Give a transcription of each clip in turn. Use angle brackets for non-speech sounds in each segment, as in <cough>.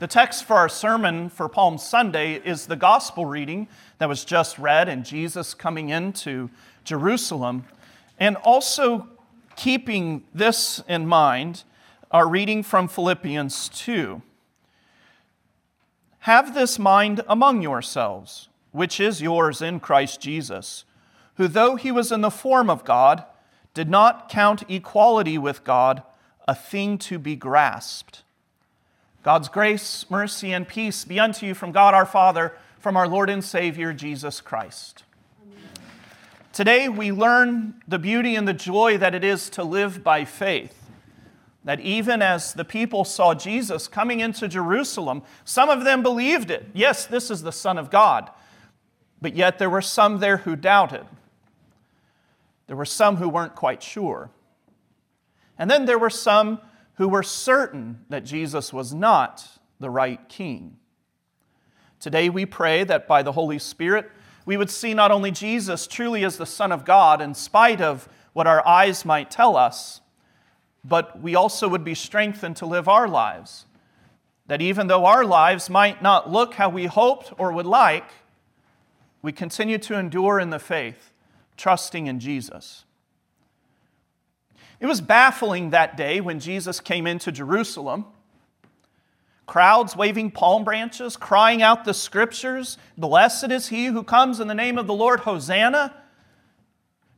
The text for our sermon for Palm Sunday is the gospel reading that was just read and Jesus coming into Jerusalem. And also keeping this in mind, our reading from Philippians 2. Have this mind among yourselves, which is yours in Christ Jesus, who, though he was in the form of God, did not count equality with God a thing to be grasped God's grace, mercy, and peace be unto you from God our Father, from our Lord and Savior Jesus Christ. Today we learn the beauty and the joy that it is to live by faith. That even as the people saw Jesus coming into Jerusalem, some of them believed it. Yes, this is the Son of God. But yet there were some there who doubted. There were some who weren't quite sure. And then there were some who were certain that Jesus was not the right king. Today we pray that by the Holy Spirit, we would see not only Jesus truly as the Son of God, in spite of what our eyes might tell us, but we also would be strengthened to live our lives. That even though our lives might not look how we hoped or would like, we continue to endure in the faith, trusting in Jesus. It was baffling that day when Jesus came into Jerusalem. Crowds waving palm branches, crying out the scriptures Blessed is he who comes in the name of the Lord, Hosanna.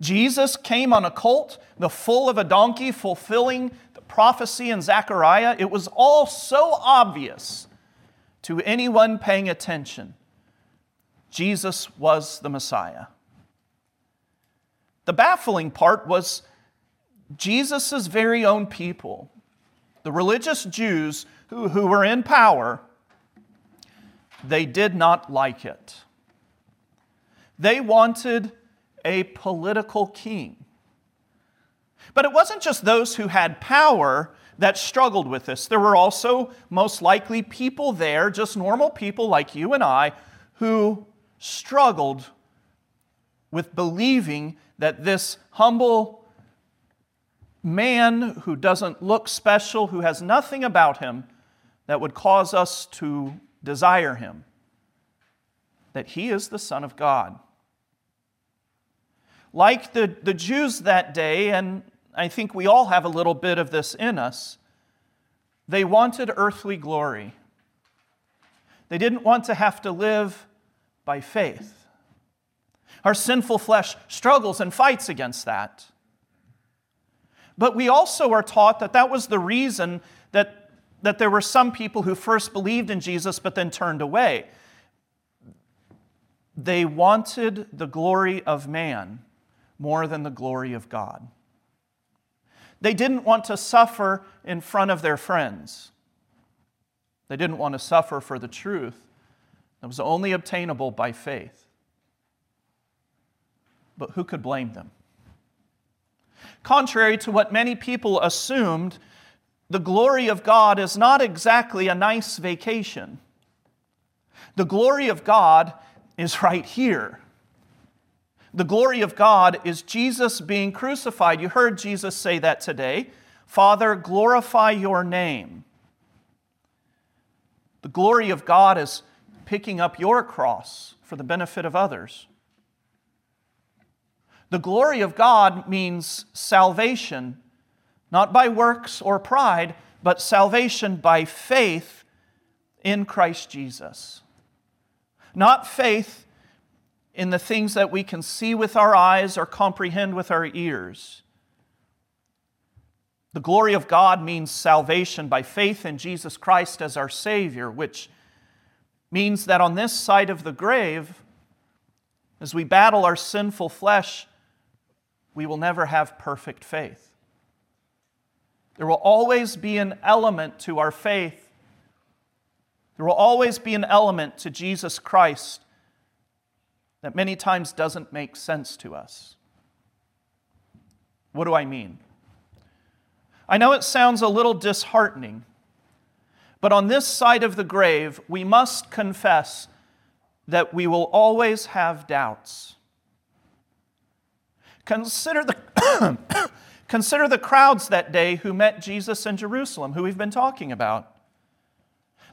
Jesus came on a colt, the foal of a donkey, fulfilling the prophecy in Zechariah. It was all so obvious to anyone paying attention. Jesus was the Messiah. The baffling part was Jesus' very own people, the religious Jews who, who were in power, they did not like it. They wanted a political king. But it wasn't just those who had power that struggled with this. There were also, most likely, people there, just normal people like you and I, who struggled with believing that this humble man who doesn't look special, who has nothing about him that would cause us to desire him, that he is the Son of God. Like the, the Jews that day, and I think we all have a little bit of this in us, they wanted earthly glory. They didn't want to have to live by faith. Our sinful flesh struggles and fights against that. But we also are taught that that was the reason that, that there were some people who first believed in Jesus but then turned away. They wanted the glory of man more than the glory of God. They didn't want to suffer in front of their friends. They didn't want to suffer for the truth that was only obtainable by faith. But who could blame them? Contrary to what many people assumed, the glory of God is not exactly a nice vacation. The glory of God is right here. The glory of God is Jesus being crucified. You heard Jesus say that today. Father, glorify your name. The glory of God is picking up your cross for the benefit of others. The glory of God means salvation, not by works or pride, but salvation by faith in Christ Jesus. Not faith in the things that we can see with our eyes or comprehend with our ears. The glory of God means salvation by faith in Jesus Christ as our Savior, which means that on this side of the grave, as we battle our sinful flesh, we will never have perfect faith. There will always be an element to our faith. There will always be an element to Jesus Christ that many times doesn't make sense to us. What do I mean? I know it sounds a little disheartening, but on this side of the grave, we must confess that we will always have doubts. Consider the, <coughs> consider the crowds that day who met Jesus in Jerusalem, who we've been talking about.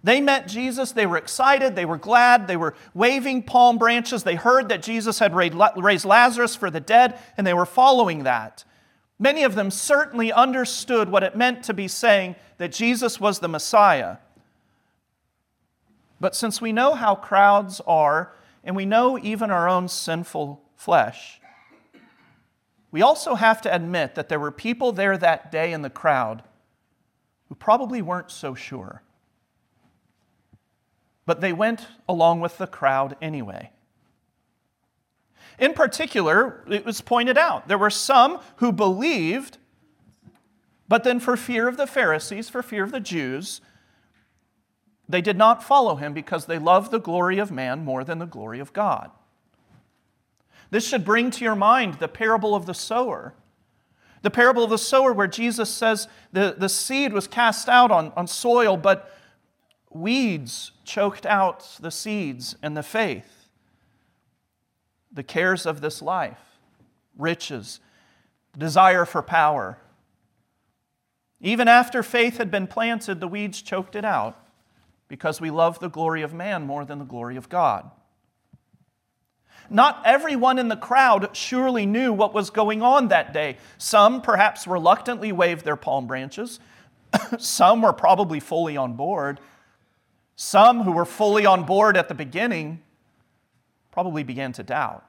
They met Jesus, they were excited, they were glad, they were waving palm branches. They heard that Jesus had raised Lazarus for the dead, and they were following that. Many of them certainly understood what it meant to be saying that Jesus was the Messiah. But since we know how crowds are, and we know even our own sinful flesh, we also have to admit that there were people there that day in the crowd who probably weren't so sure. But they went along with the crowd anyway. In particular, it was pointed out there were some who believed, but then for fear of the Pharisees, for fear of the Jews, they did not follow him because they loved the glory of man more than the glory of God. This should bring to your mind the parable of the sower. The parable of the sower, where Jesus says the, the seed was cast out on, on soil, but weeds choked out the seeds and the faith. The cares of this life, riches, desire for power. Even after faith had been planted, the weeds choked it out because we love the glory of man more than the glory of God. Not everyone in the crowd surely knew what was going on that day. Some perhaps reluctantly waved their palm branches. <coughs> Some were probably fully on board. Some who were fully on board at the beginning probably began to doubt.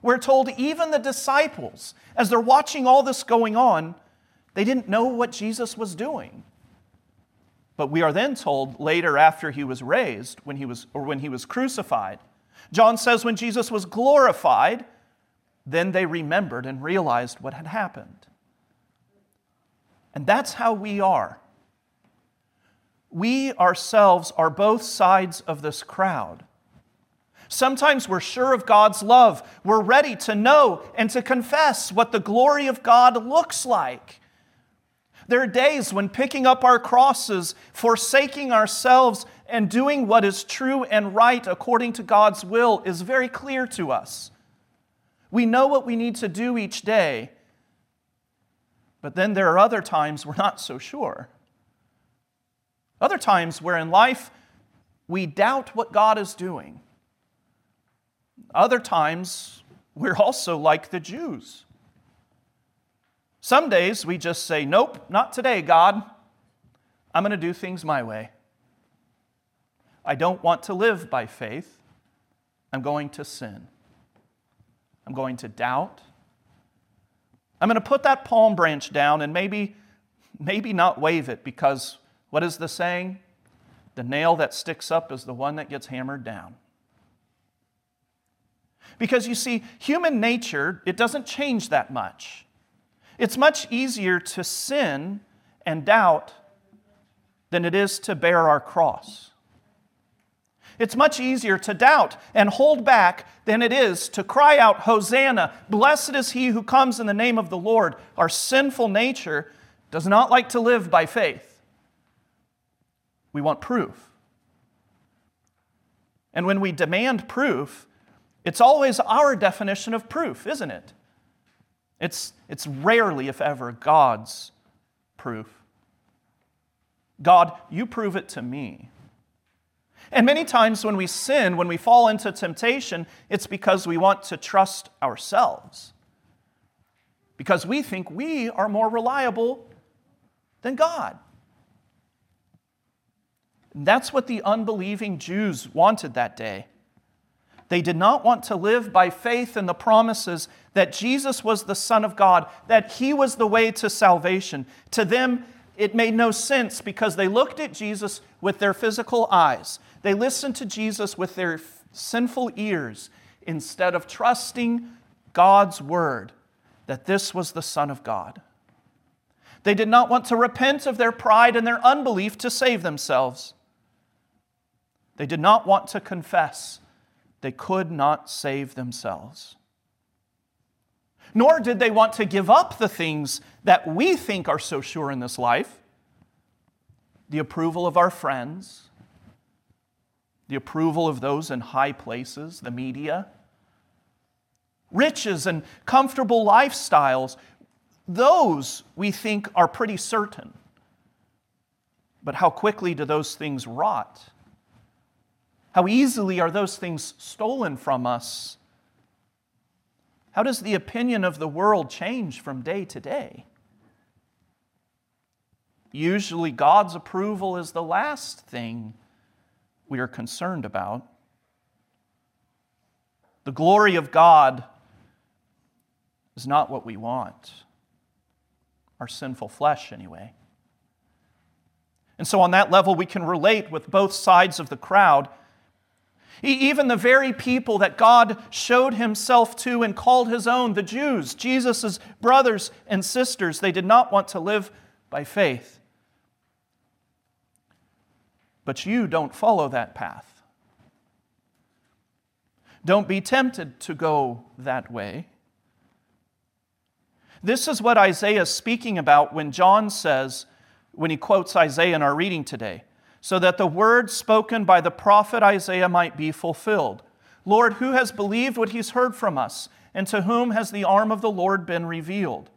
We're told even the disciples, as they're watching all this going on, they didn't know what Jesus was doing. But we are then told later after he was raised, when he was, or when he was crucified, John says when Jesus was glorified, then they remembered and realized what had happened. And that's how we are. We ourselves are both sides of this crowd. Sometimes we're sure of God's love. We're ready to know and to confess what the glory of God looks like. There are days when picking up our crosses, forsaking ourselves, and doing what is true and right according to God's will is very clear to us. We know what we need to do each day, but then there are other times we're not so sure. Other times where in life we doubt what God is doing. Other times we're also like the Jews. Some days we just say, Nope, not today, God. I'm going to do things my way. I don't want to live by faith. I'm going to sin. I'm going to doubt. I'm going to put that palm branch down and maybe, maybe not wave it because what is the saying? The nail that sticks up is the one that gets hammered down. Because you see, human nature, it doesn't change that much. It's much easier to sin and doubt than it is to bear our cross. It's much easier to doubt and hold back than it is to cry out, Hosanna, blessed is he who comes in the name of the Lord. Our sinful nature does not like to live by faith. We want proof. And when we demand proof, it's always our definition of proof, isn't it? It's, it's rarely, if ever, God's proof. God, you prove it to me. And many times when we sin, when we fall into temptation, it's because we want to trust ourselves. Because we think we are more reliable than God. And that's what the unbelieving Jews wanted that day. They did not want to live by faith in the promises that Jesus was the Son of God, that He was the way to salvation. To them, it made no sense because they looked at Jesus with their physical eyes. They listened to Jesus with their sinful ears instead of trusting God's word that this was the Son of God. They did not want to repent of their pride and their unbelief to save themselves. They did not want to confess they could not save themselves. Nor did they want to give up the things that we think are so sure in this life the approval of our friends, the approval of those in high places, the media, riches and comfortable lifestyles. Those we think are pretty certain. But how quickly do those things rot? How easily are those things stolen from us? How does the opinion of the world change from day to day? Usually, God's approval is the last thing we are concerned about. The glory of God is not what we want, our sinful flesh, anyway. And so, on that level, we can relate with both sides of the crowd. Even the very people that God showed himself to and called his own, the Jews, Jesus' brothers and sisters, they did not want to live by faith. But you don't follow that path. Don't be tempted to go that way. This is what Isaiah is speaking about when John says, when he quotes Isaiah in our reading today, so that the word spoken by the prophet Isaiah might be fulfilled. Lord, who has believed what he's heard from us, and to whom has the arm of the Lord been revealed?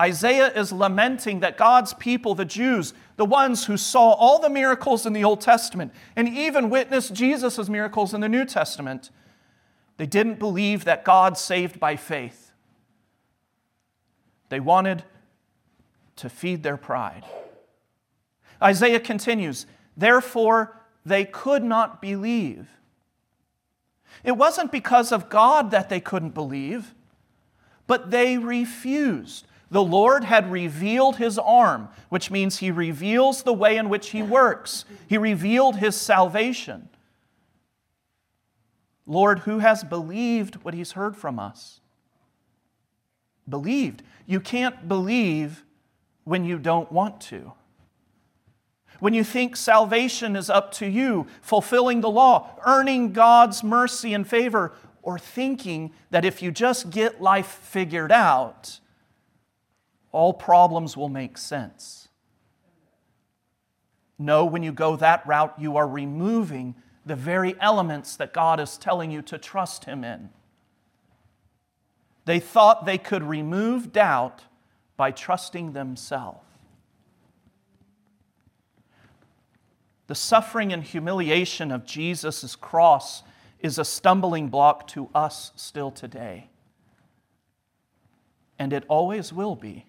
Isaiah is lamenting that God's people, the Jews, the ones who saw all the miracles in the Old Testament and even witnessed Jesus' miracles in the New Testament, they didn't believe that God saved by faith. They wanted to feed their pride. Isaiah continues, therefore they could not believe. It wasn't because of God that they couldn't believe, but they refused. The Lord had revealed his arm, which means he reveals the way in which he works. He revealed his salvation. Lord, who has believed what he's heard from us? Believed. You can't believe when you don't want to. When you think salvation is up to you, fulfilling the law, earning God's mercy and favor, or thinking that if you just get life figured out, all problems will make sense. No, when you go that route, you are removing the very elements that God is telling you to trust Him in. They thought they could remove doubt by trusting themselves. The suffering and humiliation of Jesus' cross is a stumbling block to us still today. And it always will be.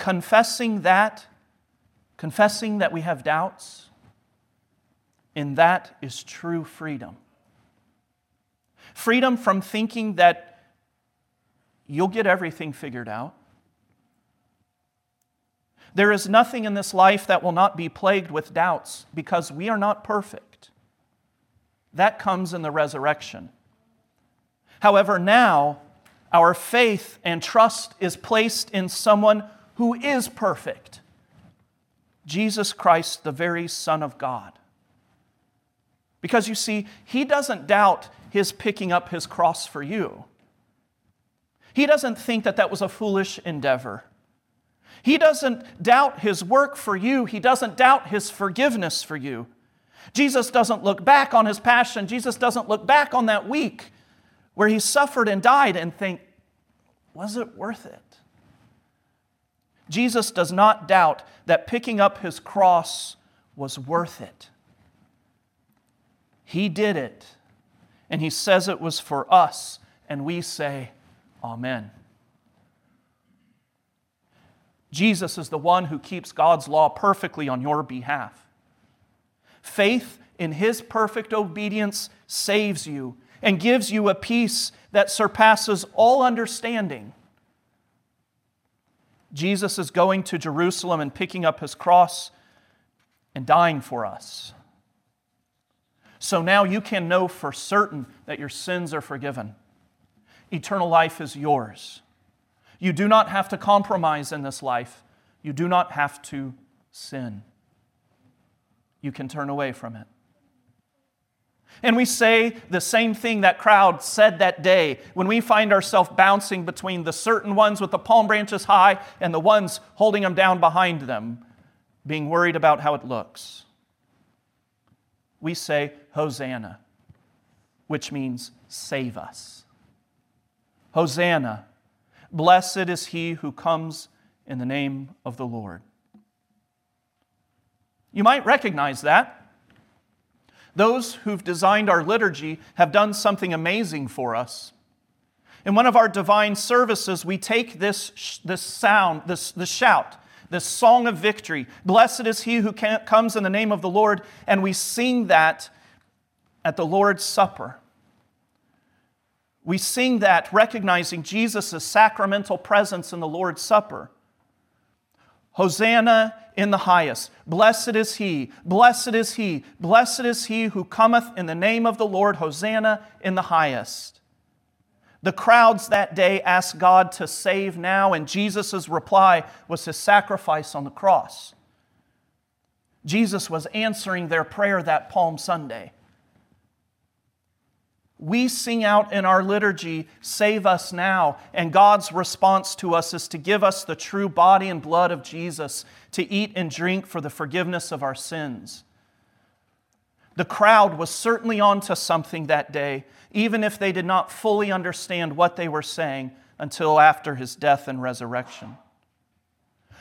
Confessing that, confessing that we have doubts, in that is true freedom. Freedom from thinking that You'll get everything figured out. There is nothing in this life that will not be plagued with doubts because we are not perfect. That comes in the resurrection. However, now our faith and trust is placed in someone who is perfect Jesus Christ, the very Son of God. Because you see, he doesn't doubt his picking up his cross for you. He doesn't think that that was a foolish endeavor. He doesn't doubt his work for you. He doesn't doubt his forgiveness for you. Jesus doesn't look back on his passion. Jesus doesn't look back on that week where he suffered and died and think, was it worth it? Jesus does not doubt that picking up his cross was worth it. He did it, and he says it was for us, and we say, Amen. Jesus is the one who keeps God's law perfectly on your behalf. Faith in his perfect obedience saves you and gives you a peace that surpasses all understanding. Jesus is going to Jerusalem and picking up his cross and dying for us. So now you can know for certain that your sins are forgiven eternal life is yours. You do not have to compromise in this life. You do not have to sin. You can turn away from it. And we say the same thing that crowd said that day when we find ourselves bouncing between the certain ones with the palm branches high and the ones holding them down behind them, being worried about how it looks. We say, Hosanna, which means save us. Hosanna! Blessed is he who comes in the name of the Lord. You might recognize that. Those who've designed our liturgy have done something amazing for us. In one of our divine services, we take this, this sound, this, this shout, this song of victory. Blessed is he who comes in the name of the Lord, and we sing that at the Lord's Supper. We sing that recognizing Jesus' sacramental presence in the Lord's Supper. Hosanna in the highest. Blessed is he, blessed is he, blessed is he who cometh in the name of the Lord. Hosanna in the highest. The crowds that day asked God to save now, and Jesus' reply was his sacrifice on the cross. Jesus was answering their prayer that Palm Sunday we sing out in our liturgy, Save us now. And God's response to us is to give us the true body and blood of Jesus to eat and drink for the forgiveness of our sins. The crowd was certainly onto something that day, even if they did not fully understand what they were saying until after his death and resurrection.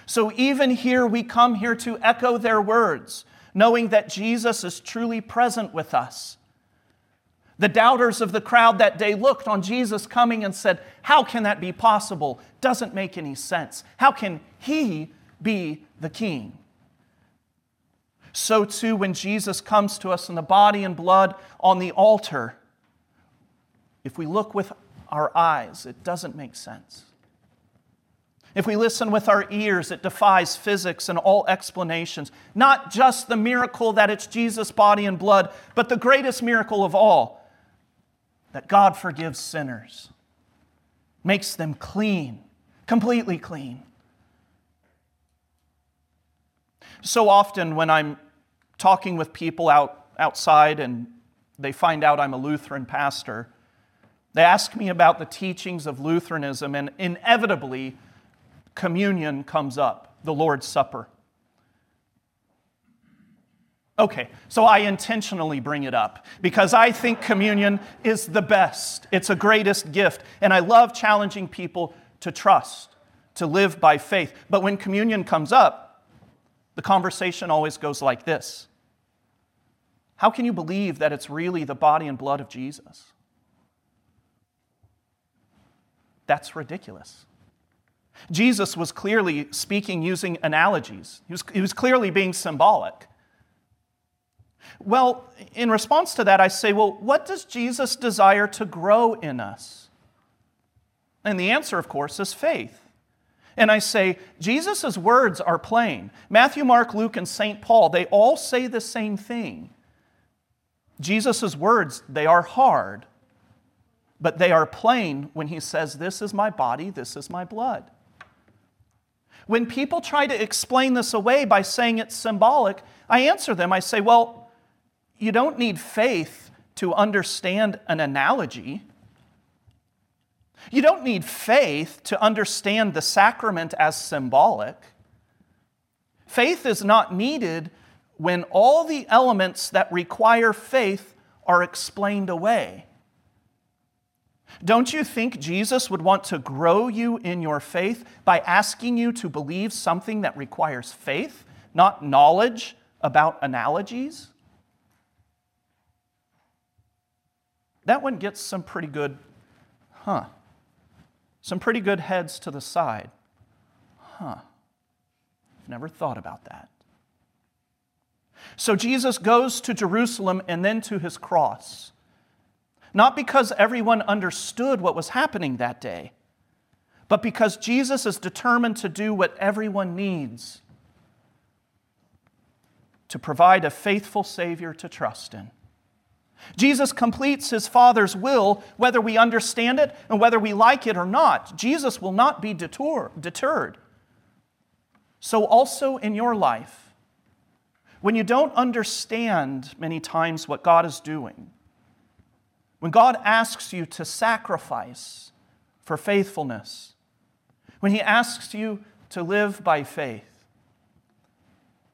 So, even here, we come here to echo their words, knowing that Jesus is truly present with us the doubters of the crowd that day looked on Jesus coming and said, How can that be possible? Doesn't make any sense. How can he be the king? So, too, when Jesus comes to us in the body and blood on the altar, if we look with our eyes, it doesn't make sense. If we listen with our ears, it defies physics and all explanations. Not just the miracle that it's Jesus' body and blood, but the greatest miracle of all that God forgives sinners, makes them clean, completely clean. So often, when I'm talking with people out, outside and they find out I'm a Lutheran pastor, they ask me about the teachings of Lutheranism, and inevitably, communion comes up, the Lord's Supper. Okay, so I intentionally bring it up because I think communion is the best. It's a greatest gift. And I love challenging people to trust, to live by faith. But when communion comes up, the conversation always goes like this How can you believe that it's really the body and blood of Jesus? That's ridiculous. Jesus was clearly speaking using analogies, he was, he was clearly being symbolic. Well, in response to that, I say, well, what does Jesus desire to grow in us? And the answer, of course, is faith. And I say, Jesus' words are plain. Matthew, Mark, Luke, and St. Paul, they all say the same thing. Jesus' words, they are hard, but they are plain when he says, This is my body, this is my blood. When people try to explain this away by saying it's symbolic, I answer them. I say, Well, you don't need faith to understand an analogy. You don't need faith to understand the sacrament as symbolic. Faith is not needed when all the elements that require faith are explained away. Don't you think Jesus would want to grow you in your faith by asking you to believe something that requires faith, not knowledge about analogies? That one gets some pretty good, huh? Some pretty good heads to the side. Huh. I've never thought about that. So Jesus goes to Jerusalem and then to his cross. Not because everyone understood what was happening that day, but because Jesus is determined to do what everyone needs to provide a faithful Savior to trust in. Jesus completes his Father's will, whether we understand it and whether we like it or not. Jesus will not be deter- deterred. So, also in your life, when you don't understand many times what God is doing, when God asks you to sacrifice for faithfulness, when He asks you to live by faith,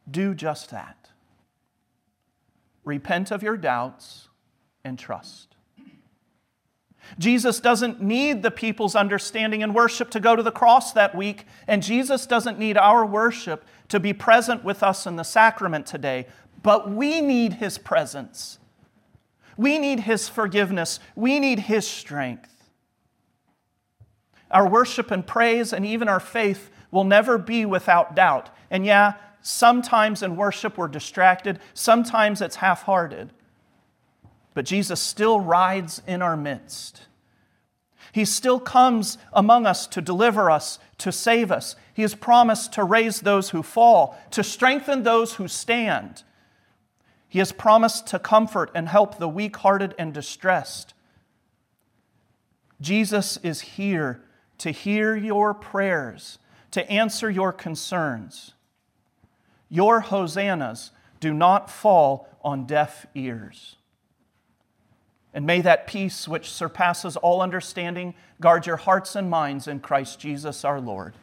do just that. Repent of your doubts and trust. Jesus doesn't need the people's understanding and worship to go to the cross that week, and Jesus doesn't need our worship to be present with us in the sacrament today, but we need his presence. We need his forgiveness. We need his strength. Our worship and praise and even our faith will never be without doubt. And yeah, sometimes in worship we're distracted, sometimes it's half hearted. But Jesus still rides in our midst. He still comes among us to deliver us, to save us. He has promised to raise those who fall, to strengthen those who stand. He has promised to comfort and help the weak hearted and distressed. Jesus is here to hear your prayers, to answer your concerns. Your hosannas do not fall on deaf ears. And may that peace which surpasses all understanding guard your hearts and minds in Christ Jesus our Lord.